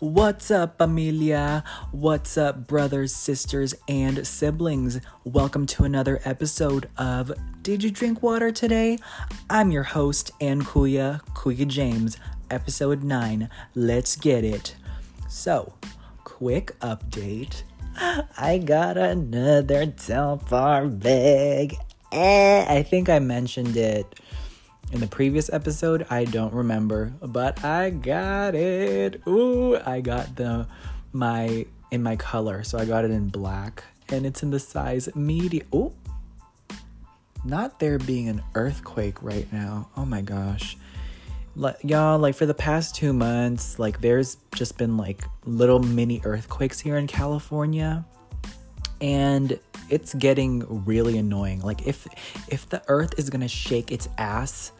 What's up, familia? What's up, brothers, sisters, and siblings? Welcome to another episode of Did You Drink Water Today? I'm your host, and Kuya, Kuya James, episode 9. Let's get it. So, quick update. I got another Telfar bag. Eh, I think I mentioned it in the previous episode. I don't remember, but I got it. Ooh, I got the my in my color, so I got it in black, and it's in the size medium. Oh, not there being an earthquake right now. Oh my gosh. Like, y'all, like for the past two months, like there's just been like little mini earthquakes here in California and it's getting really annoying like if if the earth is gonna shake its ass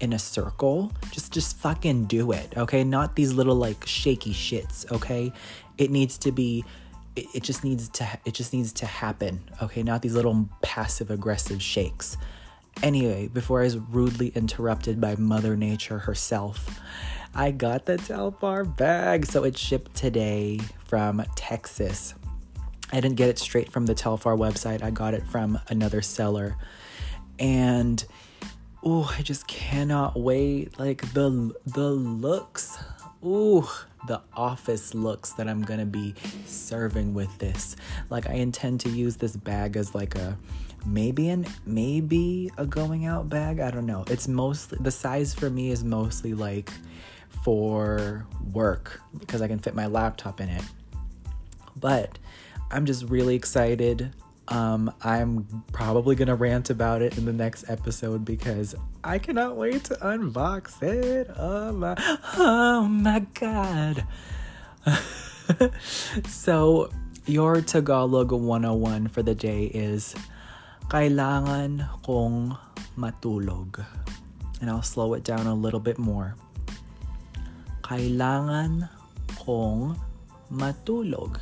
in a circle just just fucking do it okay? Not these little like shaky shits okay? It needs to be it, it just needs to it just needs to happen okay? Not these little passive aggressive shakes. Anyway before i was rudely interrupted by mother nature herself i got the telfar bag. So it shipped today from texas. I didn't get it straight from the Telfar website. I got it from another seller. And oh, I just cannot wait. Like the the looks. Ooh, the office looks that I'm gonna be serving with this. Like I intend to use this bag as like a maybe an maybe a going out bag. I don't know. It's mostly the size for me is mostly like for work because I can fit my laptop in it. But I'm just really excited. Um, I'm probably gonna rant about it in the next episode because I cannot wait to unbox it. Oh my, oh my god. so, your Tagalog 101 for the day is Kailangan kong matulog. And I'll slow it down a little bit more. Kailangan kong matulog.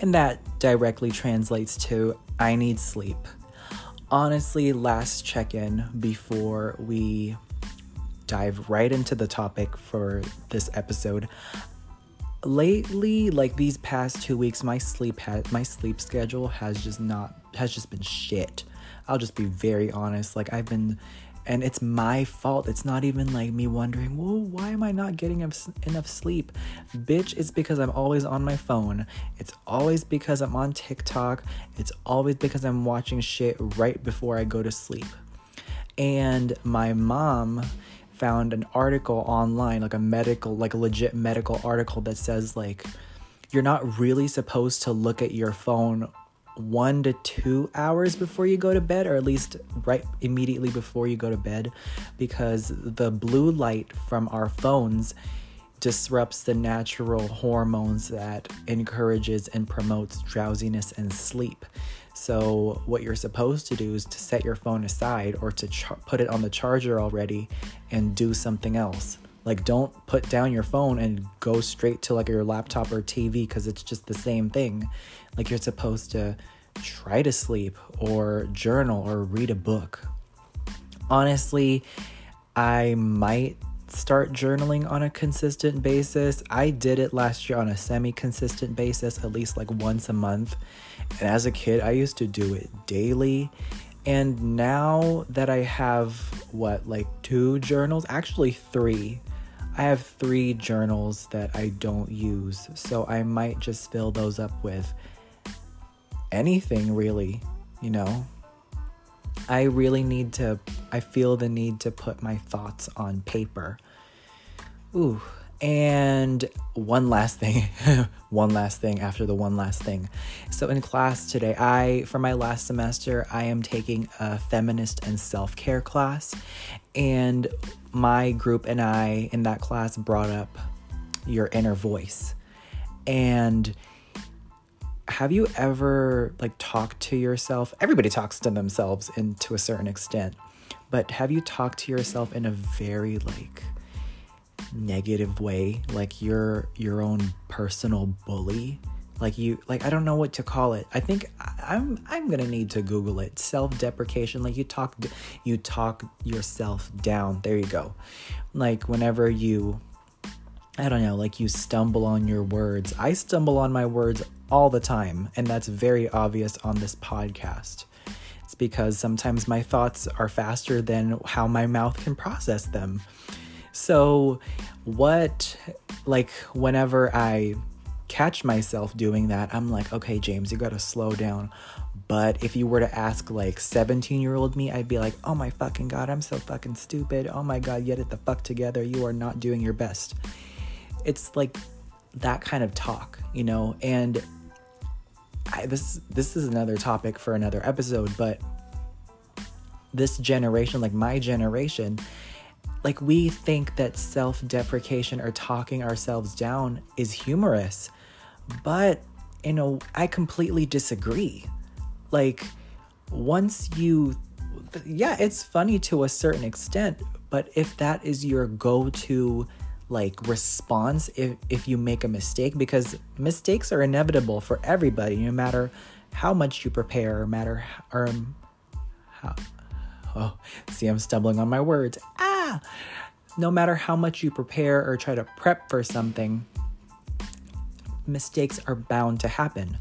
And that directly translates to I need sleep. Honestly, last check in before we dive right into the topic for this episode. Lately, like these past 2 weeks, my sleep ha- my sleep schedule has just not has just been shit. I'll just be very honest. Like I've been and it's my fault. It's not even like me wondering, well, why am I not getting enough sleep? Bitch, it's because I'm always on my phone. It's always because I'm on TikTok. It's always because I'm watching shit right before I go to sleep. And my mom found an article online, like a medical, like a legit medical article that says, like, you're not really supposed to look at your phone one to two hours before you go to bed, or at least right immediately before you go to bed, because the blue light from our phones disrupts the natural hormones that encourages and promotes drowsiness and sleep. So, what you're supposed to do is to set your phone aside or to char- put it on the charger already and do something else. Like, don't put down your phone and go straight to like your laptop or TV because it's just the same thing. Like, you're supposed to try to sleep or journal or read a book. Honestly, I might start journaling on a consistent basis. I did it last year on a semi consistent basis, at least like once a month. And as a kid, I used to do it daily. And now that I have what, like two journals, actually three, I have three journals that I don't use, so I might just fill those up with anything really, you know. I really need to, I feel the need to put my thoughts on paper. Ooh, and one last thing, one last thing after the one last thing. So in class today, I for my last semester, I am taking a feminist and self-care class and my group and I in that class brought up your inner voice. And have you ever like talked to yourself? Everybody talks to themselves in to a certain extent. But have you talked to yourself in a very like negative way, like you're your own personal bully? Like you like I don't know what to call it. I think I'm I'm going to need to google it. Self-deprecation like you talk you talk yourself down. There you go. Like whenever you I don't know, like you stumble on your words. I stumble on my words all the time, and that's very obvious on this podcast. It's because sometimes my thoughts are faster than how my mouth can process them. So, what, like, whenever I catch myself doing that, I'm like, okay, James, you gotta slow down. But if you were to ask like 17 year old me, I'd be like, oh my fucking god, I'm so fucking stupid. Oh my god, get it the fuck together. You are not doing your best it's like that kind of talk, you know, and I, this this is another topic for another episode, but this generation, like my generation, like we think that self-deprecation or talking ourselves down is humorous. But, you know, I completely disagree. Like once you yeah, it's funny to a certain extent, but if that is your go-to like response if, if you make a mistake because mistakes are inevitable for everybody no matter how much you prepare or matter or um, how oh see i'm stumbling on my words ah no matter how much you prepare or try to prep for something mistakes are bound to happen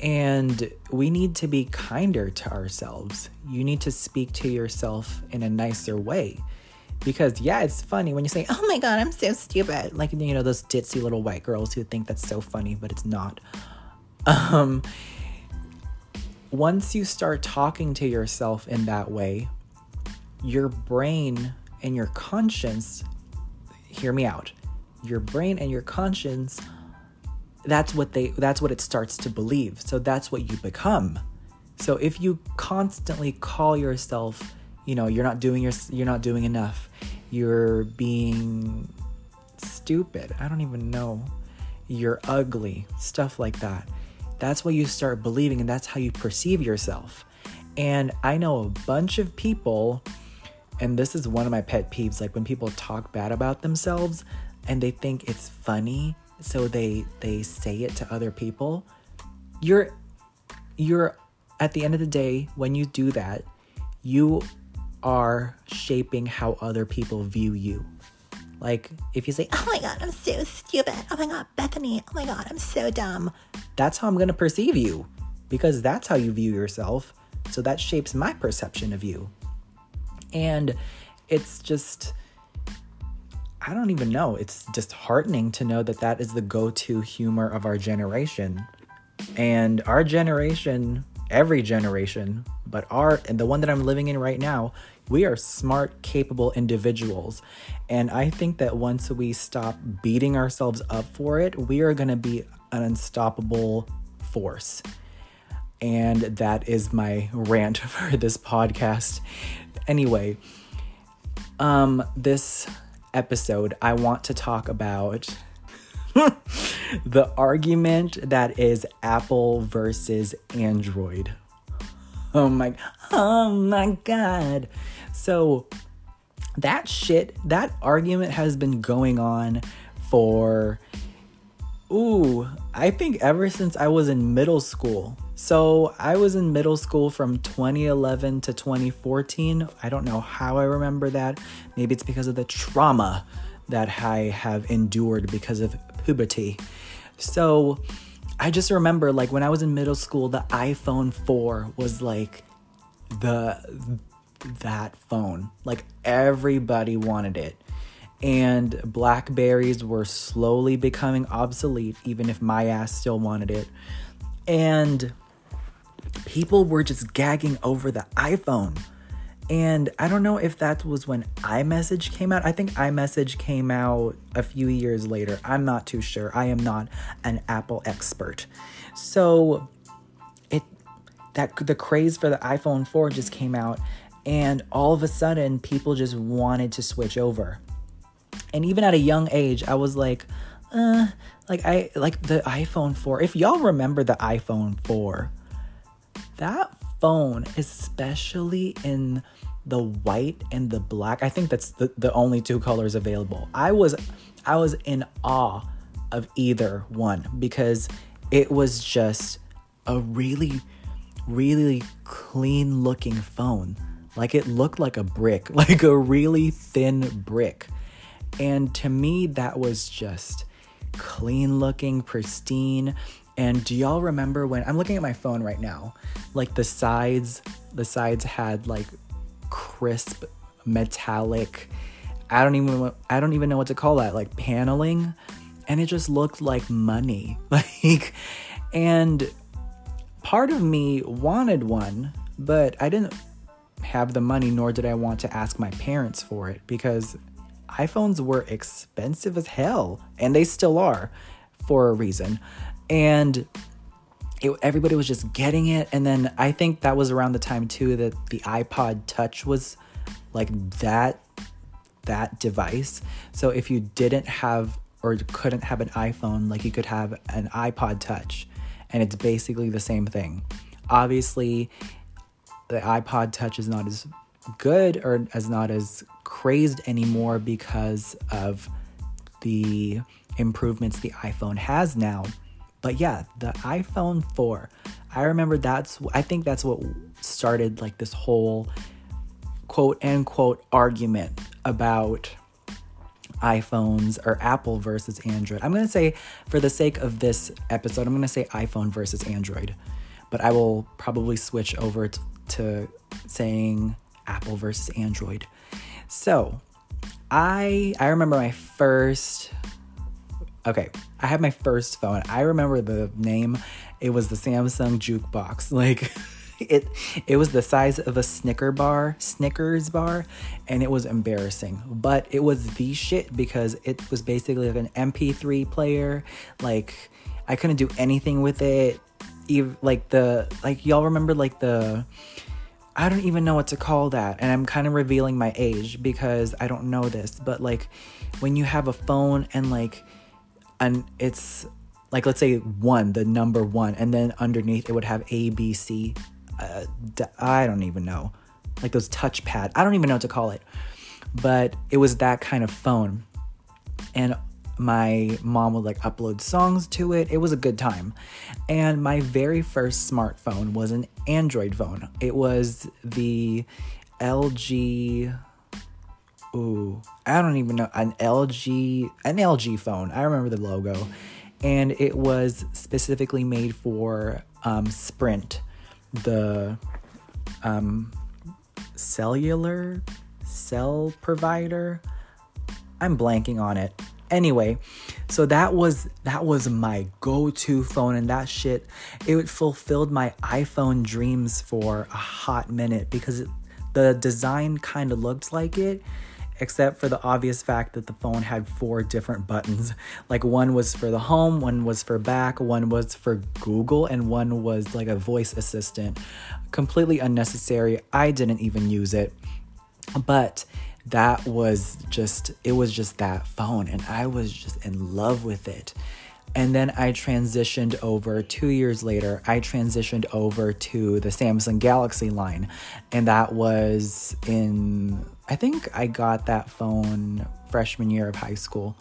and we need to be kinder to ourselves you need to speak to yourself in a nicer way because yeah, it's funny when you say, "Oh my god, I'm so stupid." Like you know those ditzy little white girls who think that's so funny, but it's not. Um once you start talking to yourself in that way, your brain and your conscience hear me out. Your brain and your conscience that's what they that's what it starts to believe. So that's what you become. So if you constantly call yourself you know you're not doing your you're not doing enough you're being stupid i don't even know you're ugly stuff like that that's what you start believing and that's how you perceive yourself and i know a bunch of people and this is one of my pet peeves like when people talk bad about themselves and they think it's funny so they they say it to other people you're you're at the end of the day when you do that you are shaping how other people view you. Like, if you say, Oh my God, I'm so stupid. Oh my God, Bethany. Oh my God, I'm so dumb. That's how I'm going to perceive you because that's how you view yourself. So that shapes my perception of you. And it's just, I don't even know. It's disheartening to know that that is the go to humor of our generation. And our generation, every generation, but our, and the one that I'm living in right now, we are smart, capable individuals. And I think that once we stop beating ourselves up for it, we are going to be an unstoppable force. And that is my rant for this podcast. Anyway, um this episode I want to talk about the argument that is Apple versus Android. Oh my oh my god. So that shit, that argument has been going on for ooh, I think ever since I was in middle school. So I was in middle school from 2011 to 2014. I don't know how I remember that. Maybe it's because of the trauma that I have endured because of puberty. So I just remember like when I was in middle school, the iPhone 4 was like the that phone. Like everybody wanted it. And Blackberries were slowly becoming obsolete, even if my ass still wanted it. And people were just gagging over the iPhone. And I don't know if that was when iMessage came out. I think iMessage came out a few years later. I'm not too sure. I am not an Apple expert. So it that the craze for the iPhone 4 just came out and all of a sudden people just wanted to switch over. And even at a young age, I was like, uh, like I like the iPhone 4. If y'all remember the iPhone 4, that phone, especially in the white and the black. I think that's the, the only two colors available. I was I was in awe of either one because it was just a really really clean looking phone. Like it looked like a brick, like a really thin brick. And to me, that was just clean looking, pristine. And do y'all remember when I'm looking at my phone right now? Like the sides, the sides had like crisp metallic I don't even I don't even know what to call that, like paneling, and it just looked like money. Like and part of me wanted one, but I didn't have the money nor did I want to ask my parents for it because iPhones were expensive as hell and they still are for a reason. And it, everybody was just getting it and then I think that was around the time too that the iPod touch was like that that device. So if you didn't have or couldn't have an iPhone, like you could have an iPod Touch, and it's basically the same thing. Obviously, the iPod Touch is not as good or as not as crazed anymore because of the improvements the iPhone has now. But yeah, the iPhone 4. I remember that's I think that's what started like this whole quote unquote argument about iPhones or Apple versus Android. I'm going to say, for the sake of this episode, I'm going to say iPhone versus Android, but I will probably switch over to, to saying Apple versus Android. So, I I remember my first okay, I had my first phone. I remember the name. It was the Samsung jukebox. Like it it was the size of a Snicker bar, Snickers bar, and it was embarrassing. But it was the shit because it was basically like an MP3 player. Like I couldn't do anything with it. Even like the like y'all remember like the I don't even know what to call that. And I'm kind of revealing my age because I don't know this, but like when you have a phone and like and it's like let's say one, the number one, and then underneath it would have A, B, C, uh, I don't even know, like those touchpad. I don't even know what to call it, but it was that kind of phone, and my mom would like upload songs to it. It was a good time. And my very first smartphone was an Android phone. It was the LG ooh, I don't even know an LG an LG phone. I remember the logo. And it was specifically made for um, Sprint the um, cellular cell provider. I'm blanking on it. Anyway, so that was that was my go-to phone and that shit it fulfilled my iPhone dreams for a hot minute because it, the design kind of looked like it except for the obvious fact that the phone had four different buttons. Like one was for the home, one was for back, one was for Google, and one was like a voice assistant. Completely unnecessary. I didn't even use it. But that was just, it was just that phone, and I was just in love with it. And then I transitioned over two years later, I transitioned over to the Samsung Galaxy line. And that was in, I think I got that phone freshman year of high school.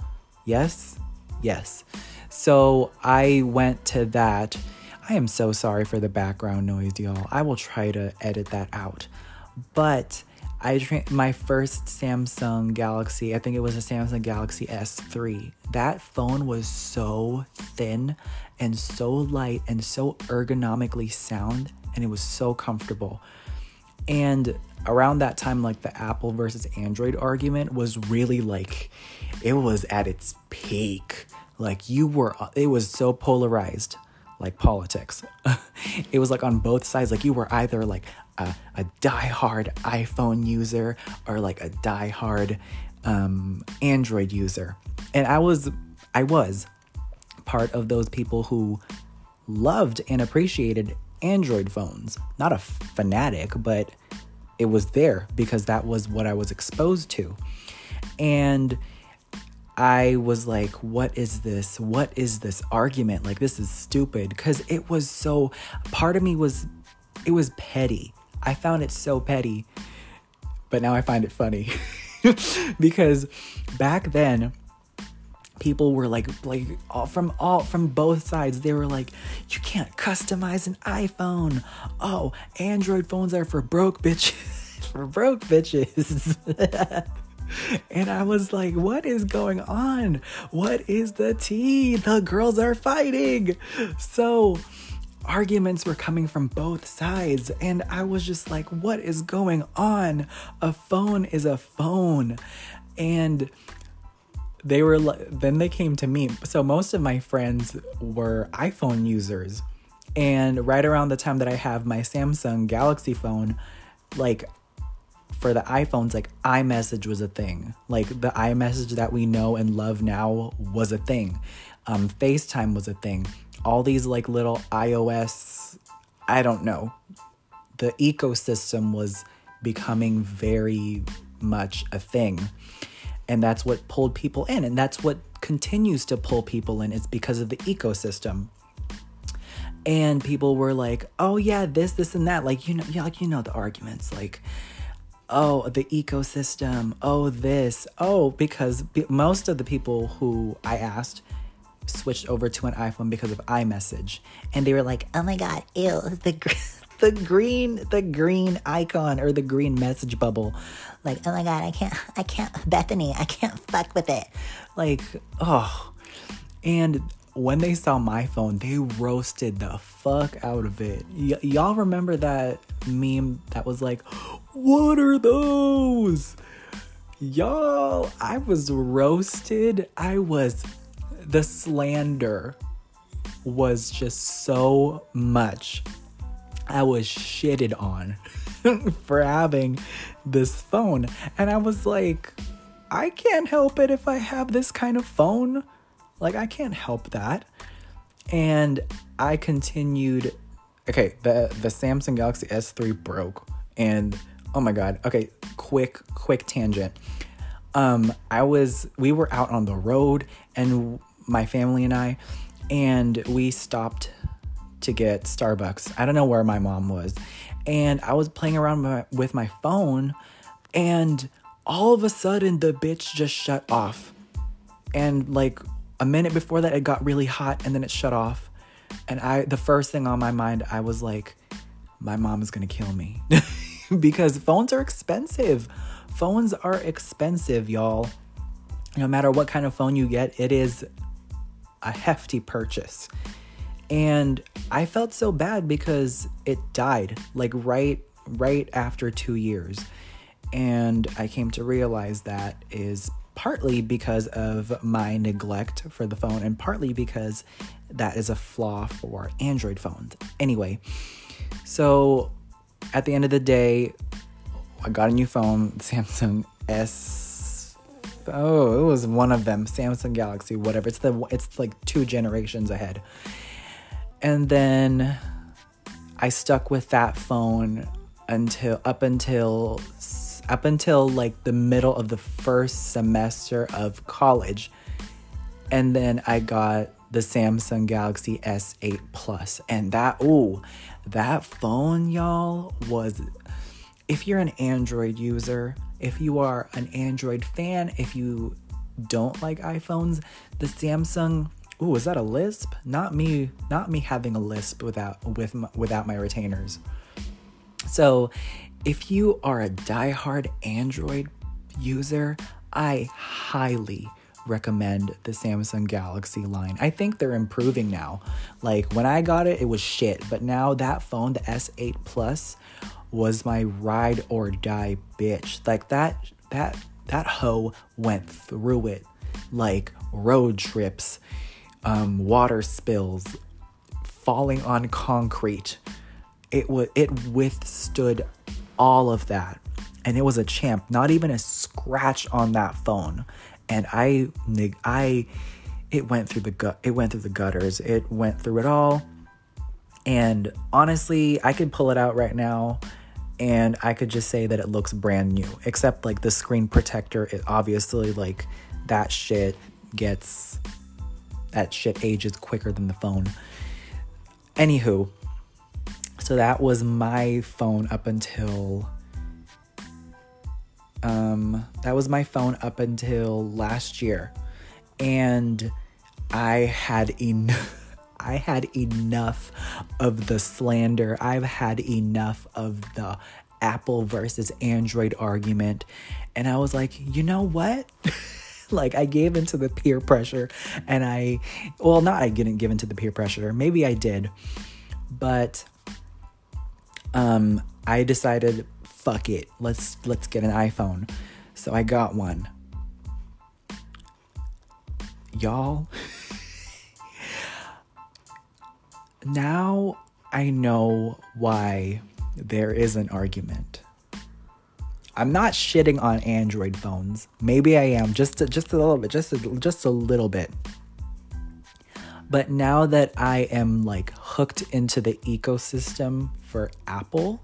Yes? Yes. So I went to that. I am so sorry for the background noise, y'all. I will try to edit that out. But I tra- my first Samsung Galaxy, I think it was a Samsung Galaxy S3. That phone was so thin and so light and so ergonomically sound and it was so comfortable. And around that time like the Apple versus Android argument was really like it was at its peak. Like you were it was so polarized like politics. it was like on both sides. Like you were either like a, a die-hard iPhone user or like a die-hard um, Android user. And I was, I was part of those people who loved and appreciated Android phones. Not a fanatic, but it was there because that was what I was exposed to. And I was like, what is this? What is this argument? Like, this is stupid. Because it was so, part of me was, it was petty. I found it so petty, but now I find it funny. because back then, people were like like all, from all from both sides they were like you can't customize an iphone oh android phones are for broke bitches for broke bitches And I was like, what is going on? What is the tea? The girls are fighting. So, arguments were coming from both sides. And I was just like, what is going on? A phone is a phone. And they were then they came to me. So most of my friends were iPhone users. And right around the time that I have my Samsung Galaxy phone, like for the iPhones, like iMessage was a thing. Like the iMessage that we know and love now was a thing. Um, FaceTime was a thing. All these like little iOS, I don't know. The ecosystem was becoming very much a thing. And that's what pulled people in. And that's what continues to pull people in. It's because of the ecosystem. And people were like, oh yeah, this, this, and that. Like, you know, yeah, like you know the arguments. Like, oh, the ecosystem, oh, this, oh, because most of the people who I asked switched over to an iPhone because of iMessage. And they were like, oh my God, ew, the, the green, the green icon or the green message bubble. Like, oh my God, I can't, I can't, Bethany, I can't fuck with it. Like, oh. And when they saw my phone, they roasted the fuck out of it. Y- y'all remember that meme that was like, What are those? Y'all, I was roasted. I was, the slander was just so much. I was shitted on for having this phone. And I was like, I can't help it if I have this kind of phone. Like, I can't help that. And I continued. Okay, the, the Samsung Galaxy S3 broke. And oh my God. Okay, quick, quick tangent. Um, I was, we were out on the road, and my family and I, and we stopped to get Starbucks. I don't know where my mom was. And I was playing around with my phone, and all of a sudden, the bitch just shut off. And like a minute before that it got really hot and then it shut off and i the first thing on my mind i was like my mom is gonna kill me because phones are expensive phones are expensive y'all no matter what kind of phone you get it is a hefty purchase and i felt so bad because it died like right right after two years and i came to realize that is partly because of my neglect for the phone and partly because that is a flaw for Android phones. Anyway, so at the end of the day, I got a new phone, Samsung S. Oh, it was one of them, Samsung Galaxy, whatever. It's the it's like two generations ahead. And then I stuck with that phone until up until up until like the middle of the first semester of college. And then I got the Samsung Galaxy S8 Plus. And that, oh, that phone, y'all, was. If you're an Android user, if you are an Android fan, if you don't like iPhones, the Samsung Ooh, is that a lisp? Not me, not me having a lisp without with my, without my retainers. So, if you are a die-hard Android user, I highly recommend the Samsung Galaxy line. I think they're improving now. Like when I got it, it was shit, but now that phone, the S8 Plus, was my ride or die bitch. Like that that that hoe went through it. Like road trips, um, water spills, falling on concrete. It was it withstood all of that. And it was a champ, not even a scratch on that phone. And I, I, it went through the gut, it went through the gutters. It went through it all. And honestly, I could pull it out right now and I could just say that it looks brand new, except like the screen protector, it obviously like that shit gets, that shit ages quicker than the phone. Anywho, so that was my phone up until um, that was my phone up until last year. And I had enough I had enough of the slander. I've had enough of the Apple versus Android argument. And I was like, you know what? like I gave into the peer pressure and I well not I didn't give into the peer pressure. Maybe I did. But um I decided fuck it. Let's let's get an iPhone. So I got one. Y'all now I know why there is an argument. I'm not shitting on Android phones. Maybe I am just a, just a little bit, just a, just a little bit. But now that I am like hooked into the ecosystem for Apple,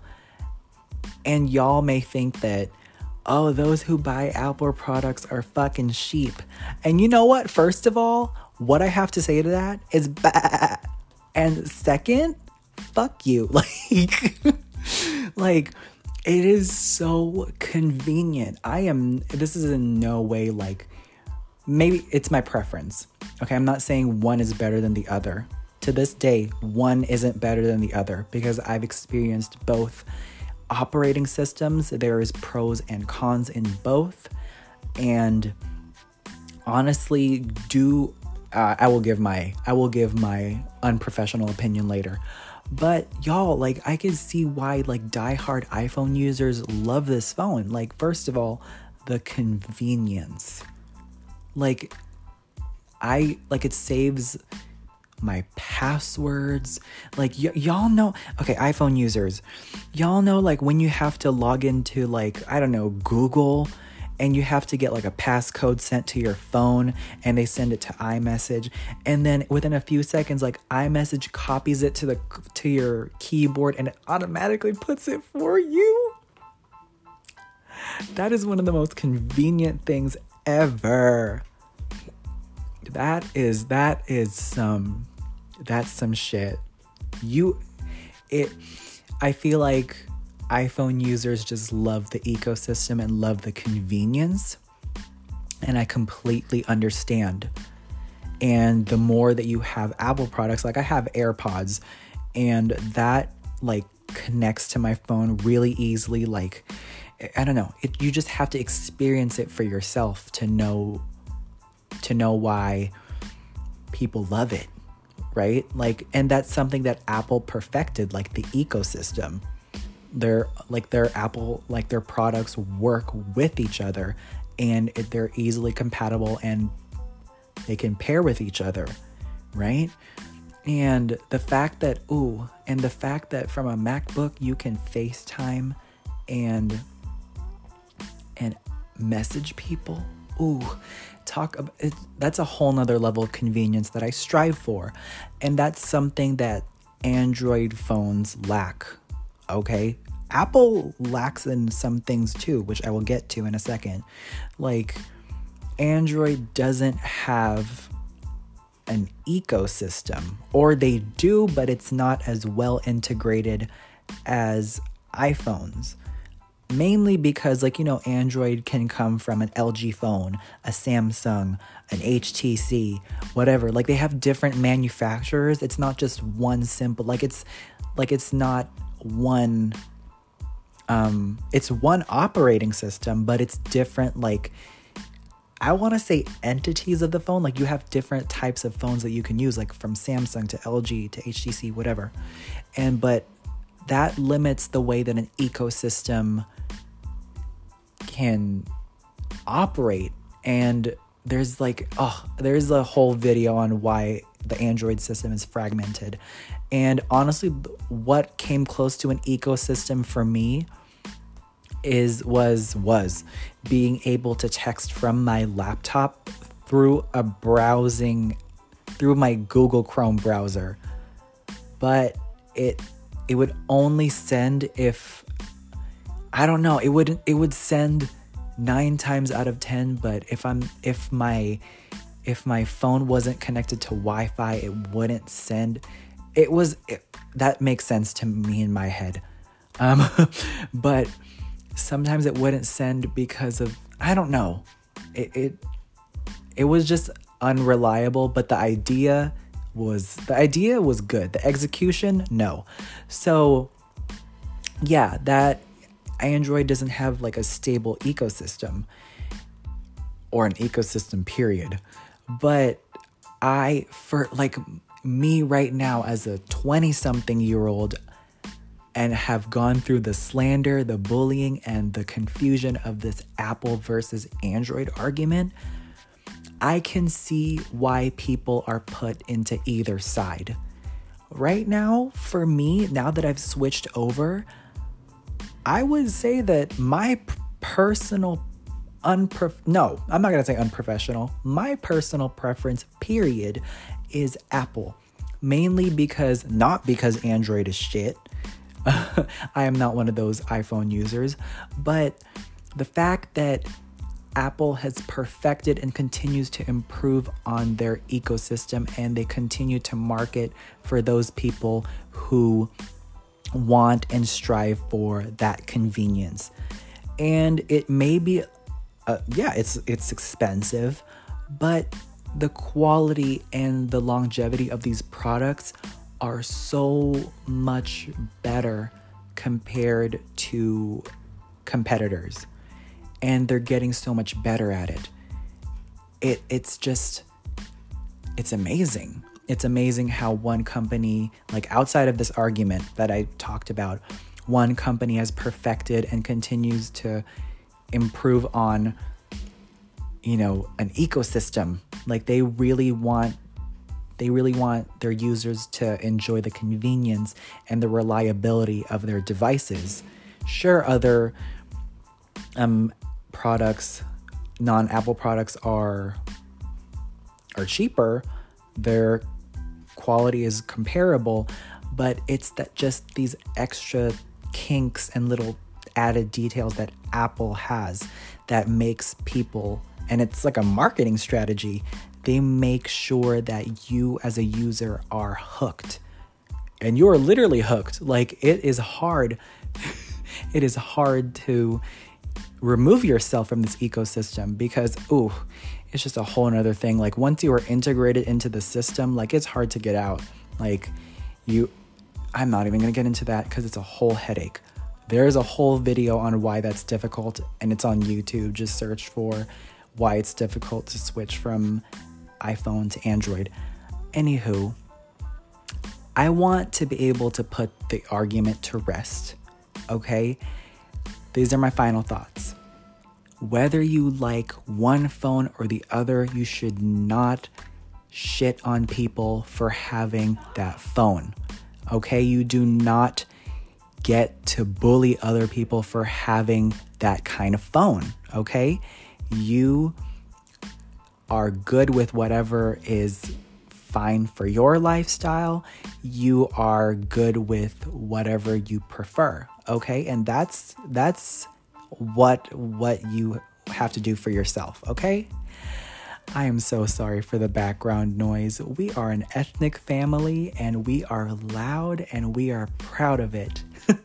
and y'all may think that oh, those who buy Apple products are fucking sheep. And you know what? First of all, what I have to say to that is bad. And second, fuck you. Like like it is so convenient. I am, this is in no way like, maybe it's my preference. Okay, I'm not saying one is better than the other. To this day, one isn't better than the other because I've experienced both operating systems. There is pros and cons in both. And honestly, do uh, I will give my I will give my unprofessional opinion later. But y'all, like, I can see why, like, diehard iPhone users love this phone. Like, first of all, the convenience. Like, I, like, it saves my passwords. Like, y- y'all know, okay, iPhone users, y'all know, like, when you have to log into, like, I don't know, Google and you have to get like a passcode sent to your phone and they send it to iMessage and then within a few seconds like iMessage copies it to the to your keyboard and it automatically puts it for you. That is one of the most convenient things ever. That is that is some that's some shit. You it I feel like iPhone users just love the ecosystem and love the convenience. And I completely understand. And the more that you have Apple products, like I have AirPods, and that like connects to my phone really easily. Like, I don't know, it, you just have to experience it for yourself to know to know why people love it, right? Like, and that's something that Apple perfected, like the ecosystem their like their Apple like their products work with each other and it, they're easily compatible and they can pair with each other, right? And the fact that ooh, and the fact that from a MacBook you can FaceTime and and message people. Ooh, talk about it, that's a whole nother level of convenience that I strive for. And that's something that Android phones lack okay? Apple lacks in some things too, which I will get to in a second. Like, Android doesn't have an ecosystem, or they do, but it's not as well integrated as iPhones. Mainly because, like, you know, Android can come from an LG phone, a Samsung, an HTC, whatever. Like, they have different manufacturers. It's not just one simple, like, it's like, it's not one um it's one operating system but it's different like I want to say entities of the phone like you have different types of phones that you can use like from Samsung to LG to HTC whatever. And but that limits the way that an ecosystem can operate. And there's like oh there's a whole video on why the android system is fragmented and honestly, what came close to an ecosystem for me is was was being able to text from my laptop through a browsing through my Google Chrome browser. But it it would only send if I don't know, it would it would send 9 times out of 10, but if I'm if my if my phone wasn't connected to Wi-Fi, it wouldn't send it was it, that makes sense to me in my head. Um, but sometimes it wouldn't send because of I don't know. It, it it was just unreliable, but the idea was the idea was good. The execution, no. So yeah, that Android doesn't have like a stable ecosystem or an ecosystem, period. But I, for like me right now as a 20 something year old, and have gone through the slander, the bullying, and the confusion of this Apple versus Android argument, I can see why people are put into either side. Right now, for me, now that I've switched over, I would say that my personal unprof no, I'm not going to say unprofessional. My personal preference period is Apple. Mainly because not because Android is shit. I am not one of those iPhone users, but the fact that Apple has perfected and continues to improve on their ecosystem and they continue to market for those people who want and strive for that convenience. And it may be uh, yeah, it's it's expensive, but the quality and the longevity of these products are so much better compared to competitors. And they're getting so much better at it. It it's just it's amazing. It's amazing how one company like outside of this argument that I talked about one company has perfected and continues to improve on you know an ecosystem like they really want they really want their users to enjoy the convenience and the reliability of their devices. Sure, other um, products, non-Apple products are are cheaper. Their quality is comparable, but it's that just these extra kinks and little added details that Apple has that makes people and it's like a marketing strategy they make sure that you as a user are hooked. And you're literally hooked. Like it is hard. it is hard to remove yourself from this ecosystem because ooh, it's just a whole nother thing. Like once you are integrated into the system, like it's hard to get out. Like you I'm not even gonna get into that because it's a whole headache. There's a whole video on why that's difficult, and it's on YouTube. Just search for why it's difficult to switch from iPhone to Android. Anywho, I want to be able to put the argument to rest, okay? These are my final thoughts. Whether you like one phone or the other, you should not shit on people for having that phone, okay? You do not get to bully other people for having that kind of phone, okay? You are good with whatever is fine for your lifestyle, you are good with whatever you prefer. Okay? And that's that's what what you have to do for yourself, okay? I am so sorry for the background noise. We are an ethnic family and we are loud and we are proud of it.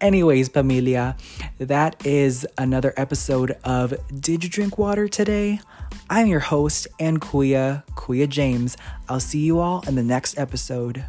Anyways, familia, that is another episode of Did You Drink Water Today? I'm your host and Kuya, Kuya James. I'll see you all in the next episode.